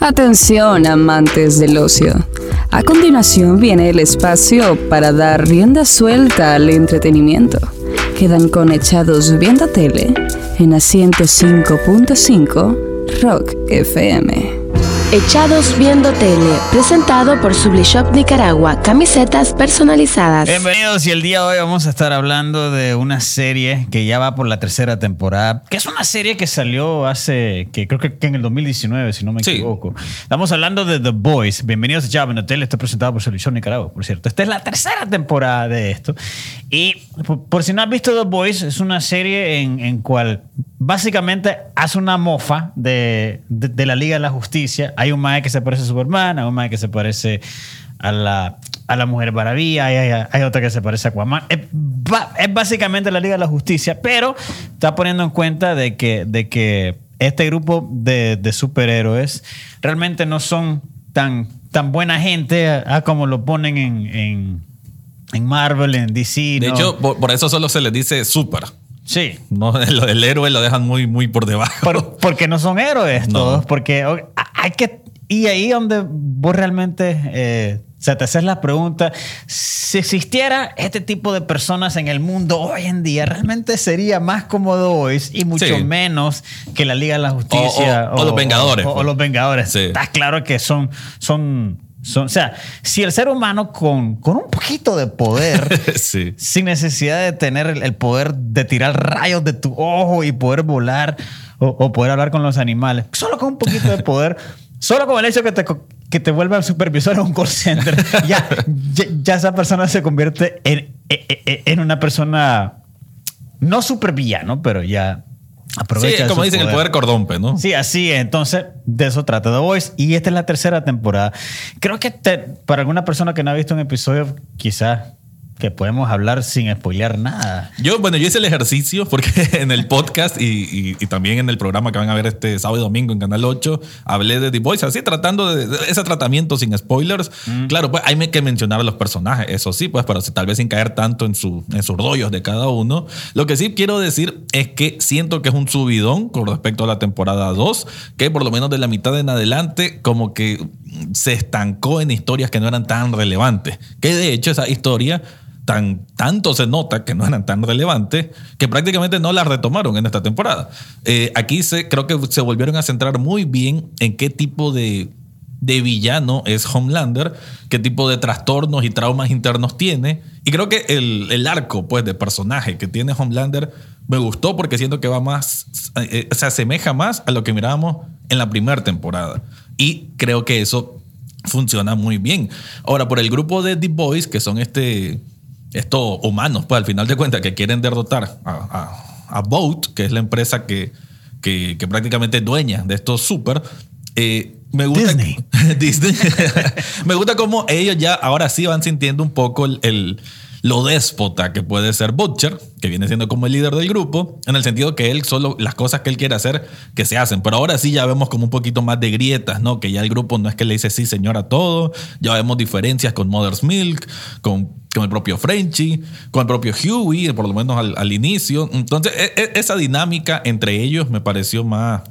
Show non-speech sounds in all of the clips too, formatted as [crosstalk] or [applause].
Atención, amantes del ocio. A continuación viene el espacio para dar rienda suelta al entretenimiento. Quedan conectados viendo tele en asiento 5.5 Rock FM. Echados Viendo Tele, presentado por Sublishop Nicaragua, camisetas personalizadas. Bienvenidos y el día de hoy vamos a estar hablando de una serie que ya va por la tercera temporada, que es una serie que salió hace, que creo que en el 2019, si no me Sí. equivoco. Estamos hablando de The Boys. Bienvenidos a Echados Viendo Tele, está presentado por Sublishop Nicaragua, por cierto. Esta es la tercera temporada de esto. Y por, si no has visto The Boys, es una serie en, en cual básicamente hace una mofa de, de, la Liga de la Justicia. Hay un mae que se parece a Superman, hay un mae que se parece a la, a la Mujer Maravilla, hay, hay, hay otra que se parece a Aquaman. Es, es básicamente la Liga de la Justicia, pero está poniendo en cuenta de que, de que este grupo de, de superhéroes realmente no son tan, tan buena gente a, a como lo ponen en, en, en Marvel, en DC. De ¿no? hecho, por, por eso solo se les dice super. sí. No, [laughs] lo del héroe lo dejan muy, muy por debajo. Por- porque no son héroes No. todos, porque hay que... Y ahí donde vos realmente eh, se te haces la pregunta, si existiera este tipo de personas en el mundo hoy en día, ¿realmente sería más cómodo hoy y mucho Sí. menos que la Liga de la Justicia? O- o- o los Vengadores, O, o pues. los Vengadores. Sí. Está claro que son... son son, o sea, si el ser humano con, con un poquito de poder [laughs] sí. sin necesidad de tener el, poder de tirar rayos de tu ojo y poder volar o, o poder hablar con los animales. Solo con un poquito de poder, [laughs] solo con el hecho que te, que te vuelva supervisor en un call center, [laughs] ya, ya, ya esa persona se convierte en, en- en- en una persona no supervillano, pero ya Sí, aprovecha como su dicen, el poder cordompe, ¿no? Sí, así es. Entonces, de eso trata The Voice. Y esta es la tercera temporada. Creo que te- para alguna persona que no ha visto un episodio, quizás que podemos hablar sin spoilear nada. Yo, bueno, yo hice el ejercicio porque [laughs] en el podcast y, y- y también en el programa que van a ver este sábado y domingo en Canal 8, hablé de The Voice, así tratando de, de ese tratamiento sin spoilers. Claro, pues hay que mencionar a los personajes, eso sí, pues, pero tal vez sin caer tanto en, su, en sus rollos de cada uno. Lo que sí quiero decir es que siento que es un subidón con respecto a la temporada 2, que por lo menos de la mitad en adelante, como que se estancó en historias que no eran tan relevantes. Que de hecho esa historia tan, tanto se nota que no eran tan relevantes que prácticamente no las retomaron en esta temporada. Eh, aquí se, creo que se volvieron a centrar muy bien en qué tipo de, de villano es Homelander, qué tipo de trastornos y traumas internos tiene. Y creo que el, el arco pues, de personaje que tiene Homelander me gustó porque siento que va más, eh, se asemeja más a lo que mirábamos en la primera temporada. Y creo que eso funciona muy bien. Ahora, por el grupo de The Boys, que son este, estos humanos, pues al final de cuentas, que quieren derrotar a, a, a Boat, que es la empresa que, que, que prácticamente es dueña de estos super. eh, me gusta, Disney. [laughs] Disney. [laughs] me gusta cómo ellos ya ahora sí van sintiendo un poco el, el- lo déspota que puede ser Butcher, que viene siendo como el líder del grupo, en el sentido que él solo las cosas que él quiere hacer, que se hacen. Pero ahora sí ya vemos como un poquito más de grietas, ¿no? Que ya el grupo no es que le dice sí, señor, a todo. Ya vemos diferencias con Mother's Milk, con, con el propio Frenchy, con el propio Huey, por lo menos al, al inicio. Entonces, e- e- esa dinámica entre ellos me pareció más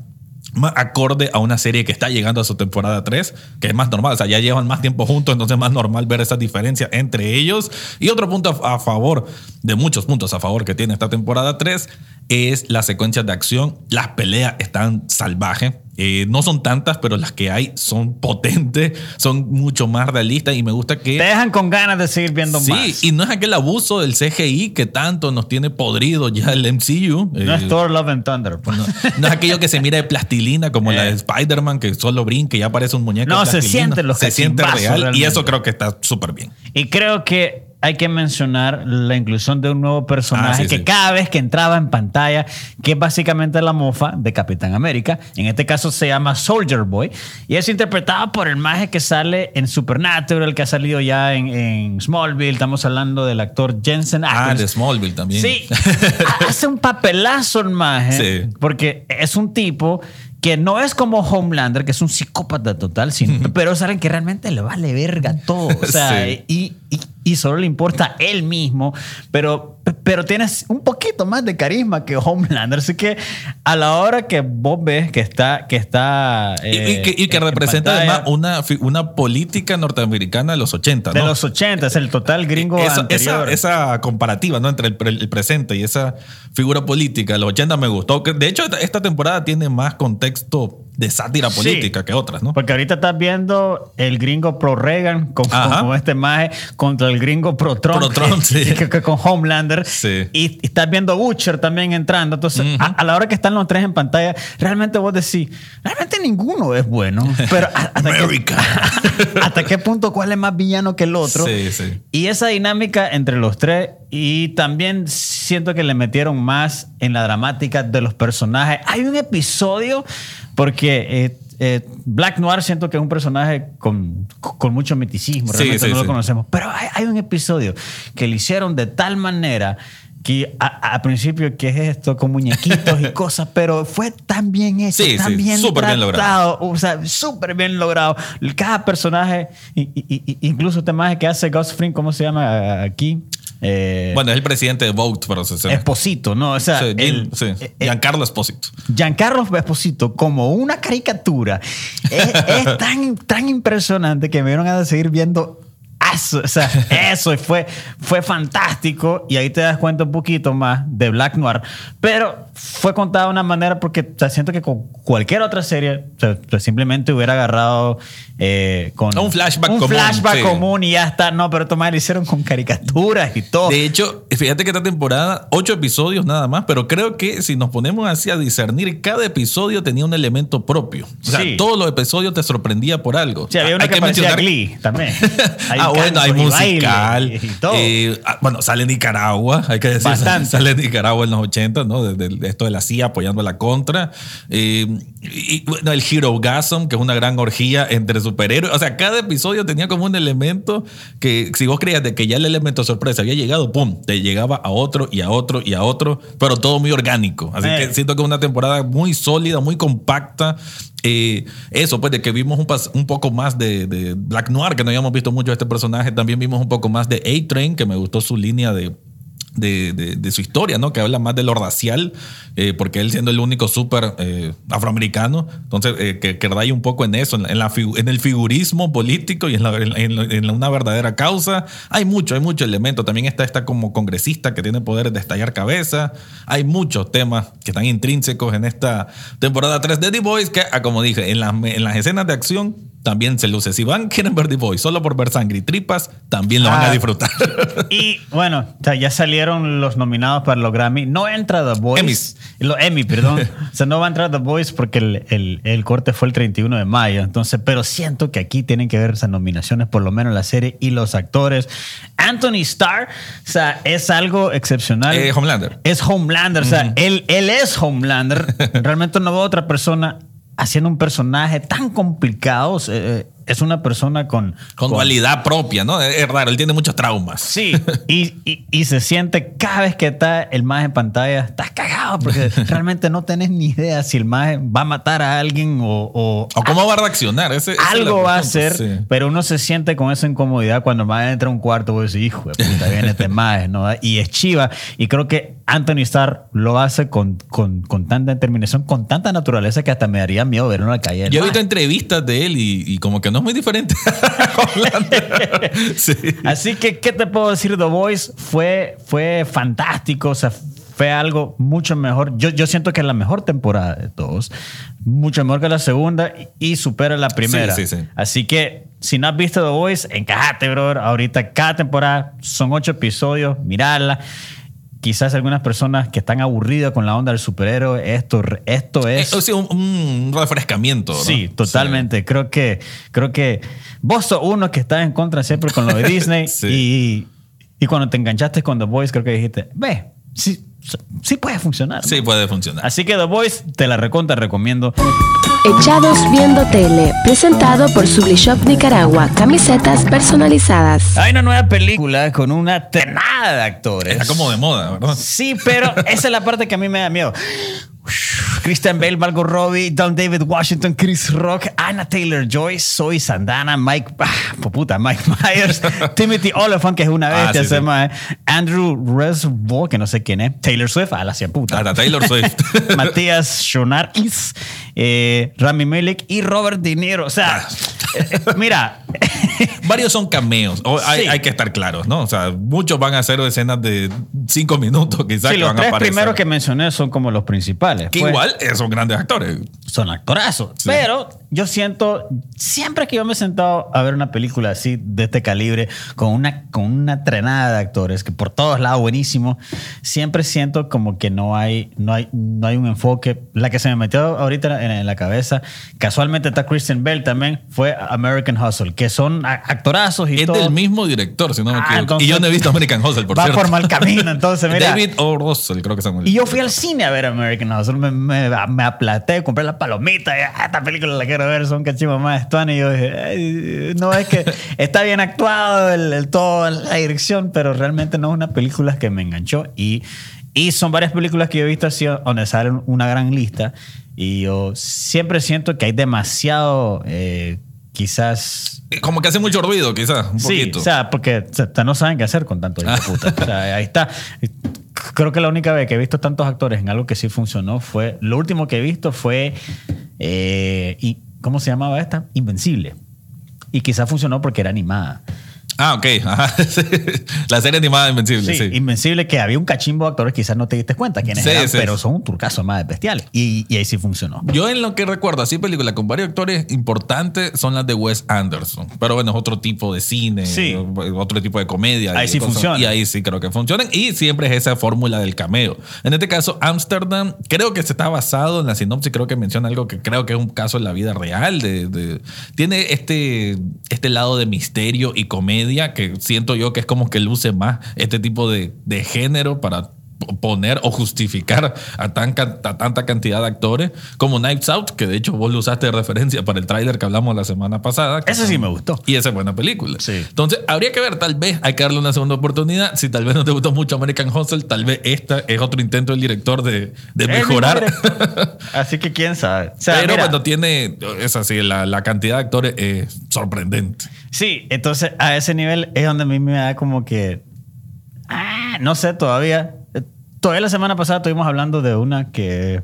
más acorde a una serie que está llegando a su temporada 3, que es más normal, o sea, ya llevan más tiempo juntos, entonces es más normal ver esas diferencias entre ellos. Y otro punto a, favor, de muchos puntos a favor que tiene esta temporada 3, es las secuencias de acción. Las peleas están salvajes. Eh, no son tantas, pero las que hay son [laughs] potentes, son mucho más realistas y me gusta que... Te dejan con ganas de seguir viendo Sí, más. y no es aquel abuso del CGI que tanto nos tiene podrido ya el MCU. no es Eh, Thor, Love and Thunder. pues. no, no es aquello que se mira de plastilina como la [laughs] de Eh. Spider-Man que solo brinca y ya parece un muñeco. No, de se plastilina. sienten los Se siente real y eso creo que está súper bien. Y creo que hay que mencionar la inclusión de un nuevo personaje Ah, sí, que sí. cada vez que entraba en pantalla, que es básicamente la mofa de Capitán América, en este caso se llama Soldier Boy, y es interpretado por el maje que sale en Supernatural, que ha salido ya en, en Smallville, estamos hablando del actor Jensen Ah, Ackles. de Smallville también. Sí, hace un papelazo el maje, [laughs] Sí. porque es un tipo que no es como Homelander, que es un psicópata total, sino- pero saben que realmente le vale verga todo. O sea, [laughs] Sí. y, y- y solo le importa él mismo. Pero, pero tienes un poquito más de carisma que Homelander. Así que a la hora que vos ves que está. Que está Y- y, eh, que, y que en representa pantalla, además una, una política norteamericana de los 80, De ¿no? los 80, es el total gringo Esa- anterior. Esa, esa comparativa ¿no? entre el, pre- el presente y esa figura política de los 80 me gustó. De hecho, esta, esta temporada tiene más contexto de sátira Sí. política que otras, ¿no? Porque ahorita estás viendo el gringo pro Reagan con, este maje contra el gringo pro Trump, Pro Trump, sí. [laughs] que- que con Homelander. Sí. Y, y estás viendo Butcher también entrando. Entonces, a, a la hora que están los tres en pantalla, realmente vos decís, realmente ninguno es bueno. [laughs] Pero a- hasta, America. [laughs] hasta qué punto cuál es más villano que el otro. Sí, sí. Y esa dinámica entre los tres, y también siento que le metieron más en la dramática de los personajes. Hay un episodio, porque eh, eh, Black Noir siento que es un personaje con, con mucho miticismo, realmente sí, no lo conocemos, pero hay, hay un episodio que le hicieron de tal manera que a, a principio, ¿qué es esto? Con muñequitos y [laughs] cosas, pero fue tan bien hecho, Sí, tan sí, bien súper bien logrado. o sea, súper bien logrado. Cada personaje, y- y- y- incluso este maje que hace Gus Fring, ¿cómo se llama aquí? Eh, Bueno, es el presidente de Vogue, pero se, se- Esposito, ¿no? O sea, sí, el- sí, eh, Giancarlo Esposito. Giancarlo Esposito, como una caricatura, es, es [laughs] tan, tan impresionante que me dieron a seguir viendo eso. O sea, eso y fue, fue fantástico. Y ahí te das cuenta un poquito más de Black Noir. Pero fue contada de una manera porque o sea, siento que con cualquier otra serie, o sea, simplemente hubiera agarrado eh, con Un flashback un común, flashback sí. común y ya está. No, pero tomar lo hicieron con caricaturas y todo. De hecho, fíjate que esta temporada, ocho episodios nada más, pero creo que si nos ponemos así a discernir, cada episodio tenía un elemento propio. O sea, Sí. todos los episodios te sorprendía por algo. Sí, había una Hay que, parecía mencionar- Glee también. [laughs] Hay ah, bueno, hay y musical. y todo. Eh, ah, bueno, sale Nicaragua, hay que decir. [laughs] Bastante. Sale Nicaragua en los 80, ¿no? De, de- de esto de la CIA apoyando a la contra. Eh, y, y, bueno, el Hero Gasm, que es una gran orgía entre superhéroes. O sea, cada episodio tenía como un elemento que si vos creías de que ya el elemento sorpresa había llegado, pum, te llegaba a otro y a otro y a otro, pero todo muy orgánico. Así Eh. que siento que es una temporada muy sólida, muy compacta. Eso, pues de que vimos un, poco más de, Black Noir, que no habíamos visto mucho de este personaje. También vimos un poco más de A-Train, que me gustó su línea de, de, de- su historia, ¿no? Que habla más de lo racial, eh, porque él siendo el único súper eh, afroamericano, entonces eh, que, que un poco en eso, en, la- en el figurismo político y en, una verdadera causa. Hay mucho, hay mucho elemento. También está esta como congresista que tiene poderes de estallar cabeza. Hay muchos temas que están intrínsecos en esta temporada 3 de The Boys, que, ah, como dije, en las, en las escenas de acción también se luce. Si van, quieren ver The Boys solo por ver sangre y tripas, también lo van Ah. a disfrutar. [laughs] Y bueno, o sea, ya salieron los nominados para los Grammy. No entra The Voice. Emmys. Los Emmy, perdón. [laughs] o sea, no va a entrar The Voice porque el, el- el corte fue el 31 de mayo. Entonces, pero siento que aquí tienen que ver esas nominaciones, por lo menos la serie y los actores. Anthony Starr, o sea, es algo excepcional. Eh, Homelander. Es Homelander, o sea, él, él es Homelander. [laughs] Realmente no veo otra persona haciendo un personaje tan complicado. Eh, es una persona con... Con dualidad propia, ¿no? Es raro, él tiene muchos traumas. Sí, [laughs] y, y- y se siente cada vez que está el más en pantalla, estás cagado porque [laughs] realmente no tenés ni idea si el más va a matar a alguien o, o O cómo va a reaccionar. Ese- algo va a hacer, sí. pero uno se siente con esa incomodidad cuando más entra a un cuarto, vos decís, hijo de puta, viene este [laughs] más, ¿no? Y es chiva. Y creo que Anthony Starr lo hace con, con, con tanta determinación, con tanta naturaleza que hasta me daría miedo verlo en la calle. Yo he visto entrevistas de él y, y como que no es muy diferente. [laughs] [laughs] sí. Así que, ¿qué te puedo decir? The Voice fue, fue fantástico, o sea, fue algo mucho mejor. Yo, yo siento que es la mejor temporada de todos, mucho mejor que la segunda y, y supera la primera. Sí, sí, sí. Así que, si no has visto The Voice, encajate, brother. Ahorita cada temporada son ocho episodios, mirarla. Quizás algunas personas que están aburridas con la onda del superhéroe, esto, esto Eh, es... sea, un, un refrescamiento. ¿no? Sí, totalmente. Creo que creo que vos sos uno que está en contra siempre con lo de [laughs] Disney Sí. y, y cuando te enganchaste con The Voice creo que dijiste, ve, sí, sí puede funcionar. Sí, ¿no? puede funcionar. Así que The Voice te la recontra recomiendo. Echados Viendo Tele, presentado por Sublishop Nicaragua, camisetas personalizadas. Hay una nueva película con una tenada de actores. Está como de moda, ¿verdad? Sí, pero esa es la parte que a mí me da miedo. Christian Bale, Margot Robbie, Don David Washington, Chris Rock, Anna Taylor Joy, Zoe Sandana, Mike, ah, puta, Mike [laughs] Myers, Timothy Oliphant, que es una Ah, bestia, sí, se sí. llama, Andrew Resbo, que no sé quién es, Taylor Swift, a la cien puta. Hasta Taylor Swift. [laughs] Matías Shonaris, eh, Rami Malek y Robert De Niro. O sea, eh, eh, mira, [laughs] Varios son cameos. O hay, Sí. hay que estar claros, ¿no? O sea, muchos van a hacer escenas de cinco minutos, quizás, sí, que los van a tres aparecer. primeros que mencioné son como los principales. Que Pues, igual eh, son grandes actores. son actorazos. Pero yo siento, siempre que yo me he sentado a ver una película así de este calibre, con una, con una trenada de actores, que por todos lados buenísimo, siempre siento como que no hay, no hay, no hay un enfoque. La que se me metió ahorita en, en la cabeza, casualmente está Christian Bell también, fue American Hustle, que son a- actorazos y Es todo. del mismo director, si no me Ah, equivoco. entonces- y yo no he visto American Hustle, por Va cierto. por mal camino, entonces, mira. David O. Russell, creo que se llama. Y yo fui al cine a ver American Hustle. Me, me, me aplaté, compré la palomita. Y, "Ah, esta película la quiero ver, son cachimos más. Y yo dije, "Ay, no es que [laughs] está bien actuado el, el todo, la dirección, pero realmente no es una película que me enganchó. Y, y son varias películas que yo he visto así, donde salen una gran lista. Y yo siempre siento que hay demasiado, eh, quizás Como que hace mucho ruido, quizás. Un Sí, poquito. o sea, porque o sea, no saben qué hacer con tanto hijo puta. O sea, [laughs] ahí está. Creo que la única vez que he visto tantos actores en algo que sí funcionó fue. Lo último que he visto fue. eh, y, ¿Cómo se llamaba esta? Invencible. Y quizás funcionó porque era animada. Ah, ok. Ajá. [laughs] La serie animada Invencible, Sí, sí. Invencible, que había un cachimbo de actores, quizás no te diste cuenta quiénes Sí, eran, sí. pero son un turcazo más bestiales. Y, y ahí sí funcionó. Yo en lo que recuerdo, así películas con varios actores importantes son las de Wes Anderson. Pero bueno, es otro tipo de cine, otro tipo de comedia. Ahí y sí funciona. Y ahí sí creo que funcionan. Y siempre es esa fórmula del cameo. En este caso, Amsterdam, creo que se está basado en la sinopsis, creo que menciona algo que creo que es un caso en la vida real. De, de- tiene este, este lado de misterio y comedia que siento yo que es como que luce más este tipo de, de género para poner o justificar a, tan, a tanta cantidad de actores como Knives Out, que de hecho vos lo usaste de referencia para el tráiler que hablamos la semana pasada. Ese sí me gustó. Y esa es buena película. Sí. Entonces, habría que ver, tal vez hay que darle una segunda oportunidad. Si tal vez no te gustó mucho American Hustle, tal vez esta es otro intento del director de, de mejorar. [laughs] Así que quién sabe. O sea, Pero mira, cuando tiene, es así, la, la cantidad de actores es sorprendente. Sí, entonces a ese nivel es donde a mí me da como que. Ah, no sé todavía. Eh, Todavía la semana pasada estuvimos hablando de una que,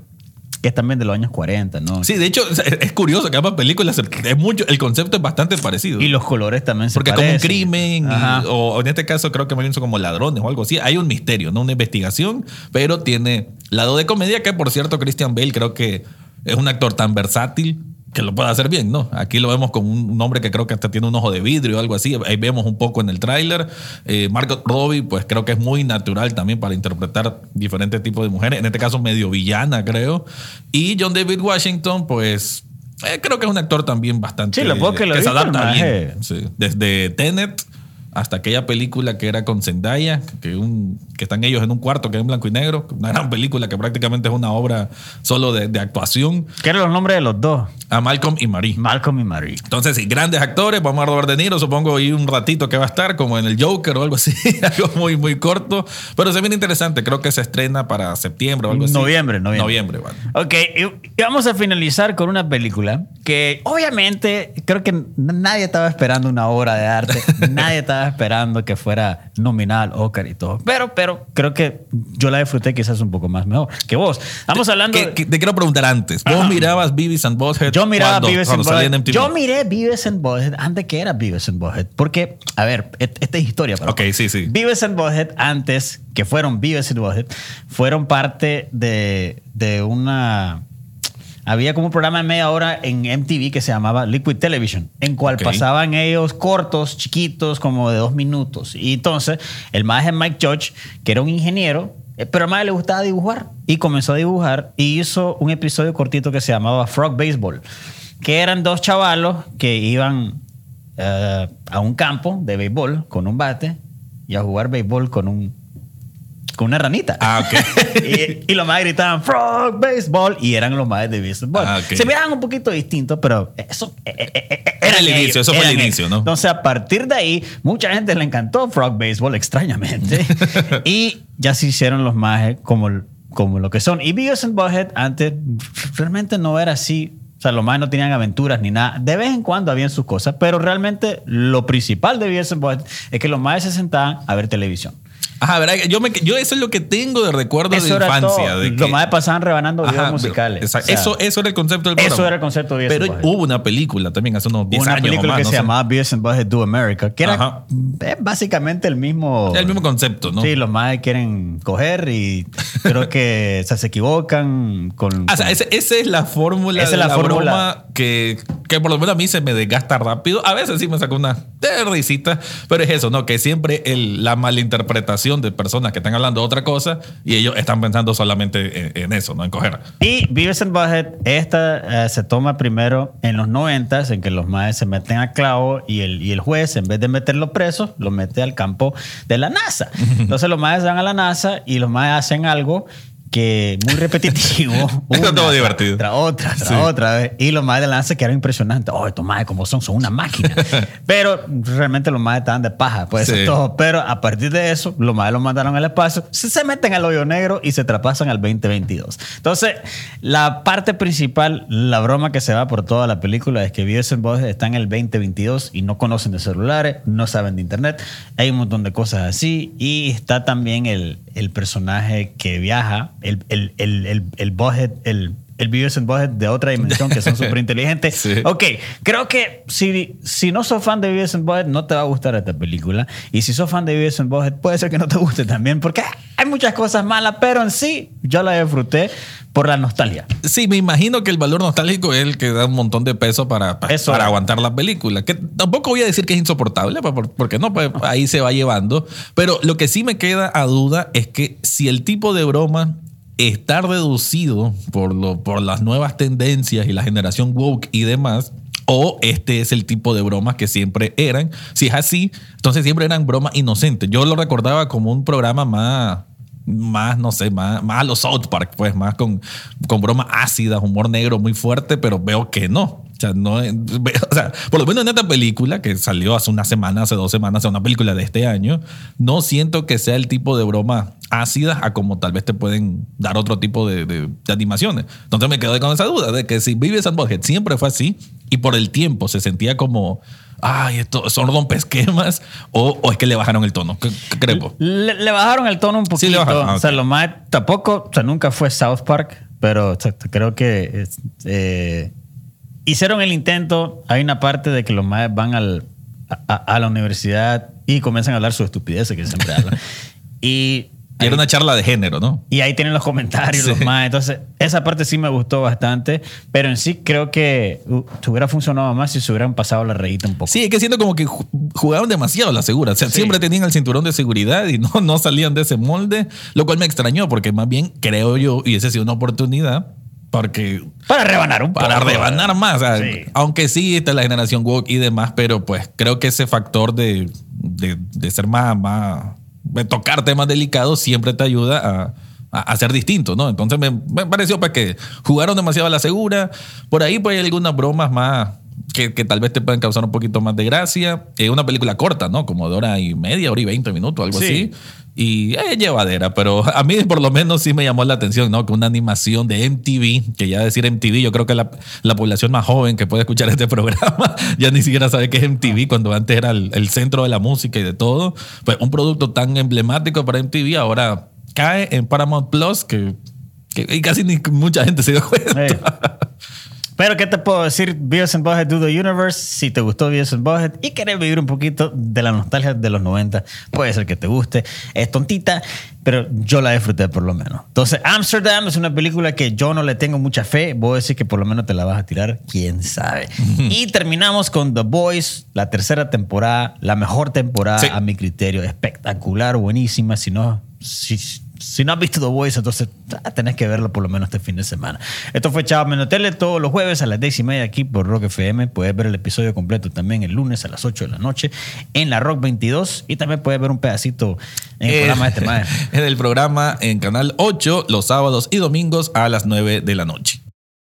que es también de los años 40, ¿no? Sí, de hecho, es, curioso que ambas películas, es mucho, el concepto es bastante parecido. Y los colores también se Porque como un parecen. crimen, y- o en este caso creo que más bien son como ladrones o algo así. Hay un misterio, no una investigación, pero tiene lado de comedia que, por cierto, Christian Bale creo que es un actor tan versátil que lo puede hacer bien, ¿no? Aquí lo vemos con un hombre que creo que hasta tiene un ojo de vidrio o algo así. Ahí vemos un poco en el tráiler. Eh, Margot Robbie, pues creo que es muy natural también para interpretar diferentes tipos de mujeres. En este caso, medio villana, creo. Y John David Washington, pues eh, creo que es un actor también bastante... Sí, lo poco que lo se adapta bien. Sí. Desde Tenet hasta aquella película que era con Zendaya, que, un, que están ellos en un cuarto que es en blanco y negro, una gran película que prácticamente es una obra solo de, de actuación, ¿Qué eran los nombres de los dos? a Malcolm y Marie. Malcolm y Marie. Entonces, sí, grandes actores, vamos a Robert De Niro, supongo, y un ratito que va a estar, como en el Joker o algo así, [laughs] algo muy, muy corto, pero se viene interesante, creo que se estrena para septiembre o algo así. Noviembre, noviembre. Noviembre, bueno. Ok, y, vamos a finalizar con una película que obviamente creo que nadie estaba esperando una obra de arte, [laughs] nadie estaba esperando que fuera nominal al Oscar y todo, pero, pero creo que yo la disfruté quizás un poco más mejor que vos. Estamos hablando... Que- de- que te quiero preguntar antes, ¿vos mirabas Beavis and Butthead Yo miraba cuando- Beavis and cuando Butthead. MTV? Yo miré Beavis and Butthead antes que era Beavis and Butthead. Porque, a ver, esta es historia. Para Ok, sí, sí. Beavis and Butthead antes, que fueron Beavis and Butthead, fueron parte de, de una... Había como un programa de media hora en MTV que se llamaba Liquid Television, en cual pasaban ellos cortos, chiquitos, como de dos minutos. Y entonces, el maestro Mike Judge, que era un ingeniero, eh, pero a más le gustaba dibujar. Y comenzó a dibujar y hizo un episodio cortito que se llamaba Frog Baseball, que eran dos chavalos que iban eh, a un campo de béisbol con un bate y a jugar béisbol con un con una ranita. Ah, ok. [laughs] y, y los más gritaban Frog Baseball y eran los más de béisbol. Ah. Se miraban un poquito distintos, pero eso eh, eh, eh, eh, Era el inicio, eso fue el inicio, ellos. ¿no? Entonces, a partir de ahí, mucha gente le encantó Frog Baseball, extrañamente. [laughs] y ya se hicieron los majes como, como lo que son. Y Beavis and Butthead antes realmente no era así. O sea, los más no tenían aventuras ni nada. De vez en cuando habían sus cosas, pero realmente lo principal de Beavis and Butthead es que los más se sentaban a ver televisión. Ajá, ¿verdad? Yo, me, yo eso es lo que tengo de recuerdos de Eso era infancia. todo. de Los que- más pasaban rebanando videos Ajá, musicales. exacto. O sea, eso, eso era el concepto del programa. eso era el concepto de Beavis Pero hubo una película también hace unos 10 una años. película o más, que no se llamaba Beavis and Butthead Do America, que era Ajá. es básicamente el mismo... El mismo concepto, ¿no? Sí, los más quieren coger y creo que o sea, se equivocan con... Ah, o sea, ese- esa es la fórmula Esa de es la la, fórmula. broma que, que por lo menos a mí se me desgasta rápido. A veces sí me saca una risita, pero es eso, ¿no? Que siempre el- la malinterpretación de personas que están hablando de otra cosa y ellos están pensando solamente en, en eso, ¿no? En coger. Y Beavis and Butthead, esta eh, se toma primero en los 90 en que los maes se meten a clavo y el, y el juez, en vez de meterlo preso, lo mete al campo de la NASA. Entonces los maes van a la NASA y los maes hacen algo que muy repetitivo. [laughs] Eso una divertido. Tras otra, tras Sí. otra vez. Y los maes de la NASA quedaron impresionantes. Oh, estos maes como son, son una máquina. [laughs] Pero realmente los maes estaban de paja, pues Sí. todo. Pero a partir de eso, los maes los mandaron al espacio, se, se meten al hoyo negro y se traspasan al 2022. Entonces, la parte principal, la broma que se va por toda la película es que Beavis están en el 2022 y no conocen de celulares, no saben de internet. Hay un montón de cosas así. Y está también el, el personaje que viaja, el, el, el, el, el Butthead, el... El Beavis and Butthead de otra dimensión que son [laughs] súper inteligentes. Sí. Ok, creo que si, si no sos fan de Beavis and Butthead, no te va a gustar esta película. Y si sos fan de Beavis and Butthead, puede ser que no te guste también, porque hay muchas cosas malas, pero en sí yo la disfruté por la nostalgia. Sí, me imagino que el valor nostálgico es el que da un montón de peso para, pa- Eso. para aguantar la película. Que tampoco voy a decir que es insoportable, por- porque no, pues ahí se va llevando. Pero lo que sí me queda a duda es que si el tipo de broma está reducido por, lo, por las nuevas tendencias y la generación woke y demás, o este es el tipo de bromas que siempre eran. Si es así, entonces siempre eran bromas inocentes. Yo lo recordaba como un programa más más, no sé, más, más a los South Park, pues más con, con bromas ácidas, humor negro muy fuerte, pero veo que no. O sea, no, ve- o sea, por lo menos en esta película que salió hace una semana, hace dos semanas, es una película de este año, no siento que sea el tipo de broma ácidas a como tal vez te pueden dar otro tipo de, de- animaciones. Entonces me quedé con esa duda de que si Vives and Butthead siempre fue así y por el tiempo se sentía como, ay, esto son rompesquemas o, o es que le bajaron el tono. ¿Qué, qué crees? Le, le bajaron el tono un poquito. Sí, le bajaron. Ah, O sea, lo más, tampoco, o sea, nunca fue South Park, pero o sea, creo que eh, hicieron el intento. Hay una parte de que los más van al, a, a- la universidad y comienzan a hablar su estupideces que siempre hablan. [laughs] y Y era una charla de género, ¿no? Y ahí tienen los comentarios, los más. Entonces, esa parte sí me gustó bastante. Pero en sí creo que uh, hubiera funcionado más si se hubieran pasado la rayita un poco. Sí, es que siento como que ju- jugaban demasiado la segura. O sea, Sí. siempre tenían el cinturón de seguridad y no, [laughs] no salían de ese molde, lo cual me extrañó porque más bien creo yo, y esa ha sido una oportunidad, porque Para rebanar un poco. para rebanar más. o sea, Sí. Aunque sí está la generación woke y demás, pero pues creo que ese factor de, de, de ser más, más, tocar temas delicados siempre te ayuda a, a, a ser distinto, ¿no? Entonces me, me pareció pues que jugaron demasiado a la segura. Por ahí pues hay algunas bromas más que, que tal vez te pueden causar un poquito más de gracia. Es una película corta, ¿no? Como de hora y media, hora y veinte minutos, algo Sí. así. Y es llevadera, pero a mí por lo menos sí me llamó la atención, ¿no? Que una animación de MTV, que ya decir MTV, yo creo que la, la población más joven que puede escuchar [laughs] este programa [laughs] ya ni siquiera sabe qué es MTV cuando antes era el, el centro de la música y de todo. Pues un producto tan emblemático para MTV ahora cae en Paramount Plus que, y casi ni mucha gente se dio [laughs] cuenta. Sí. Pero, ¿qué te puedo decir? Beavis and Butthead Do the Universe. Si te gustó Beavis and Butthead y querés vivir un poquito de la nostalgia de los 90, puede ser que te guste. Es tontita, pero yo la disfruté por lo menos. Entonces, Amsterdam es una película que yo no le tengo mucha fe. Voy a decir que por lo menos te la vas a tirar, quién sabe. [laughs] y terminamos con The Boys, la tercera temporada, la mejor temporada Sí. a mi criterio. Espectacular, buenísima. Si no, si, si no has visto The Voice, entonces tenés que verlo por lo menos este fin de semana. Esto fue Chavo Menotele todos los jueves a las 10 y media aquí por Rock FM. Puedes ver el episodio completo también el lunes a las 8 de la noche en la Rock 22 y también puedes ver un pedacito en el Eh, programa de este [laughs] maestro. en el programa en Canal 8 los sábados y domingos a las 9 de la noche.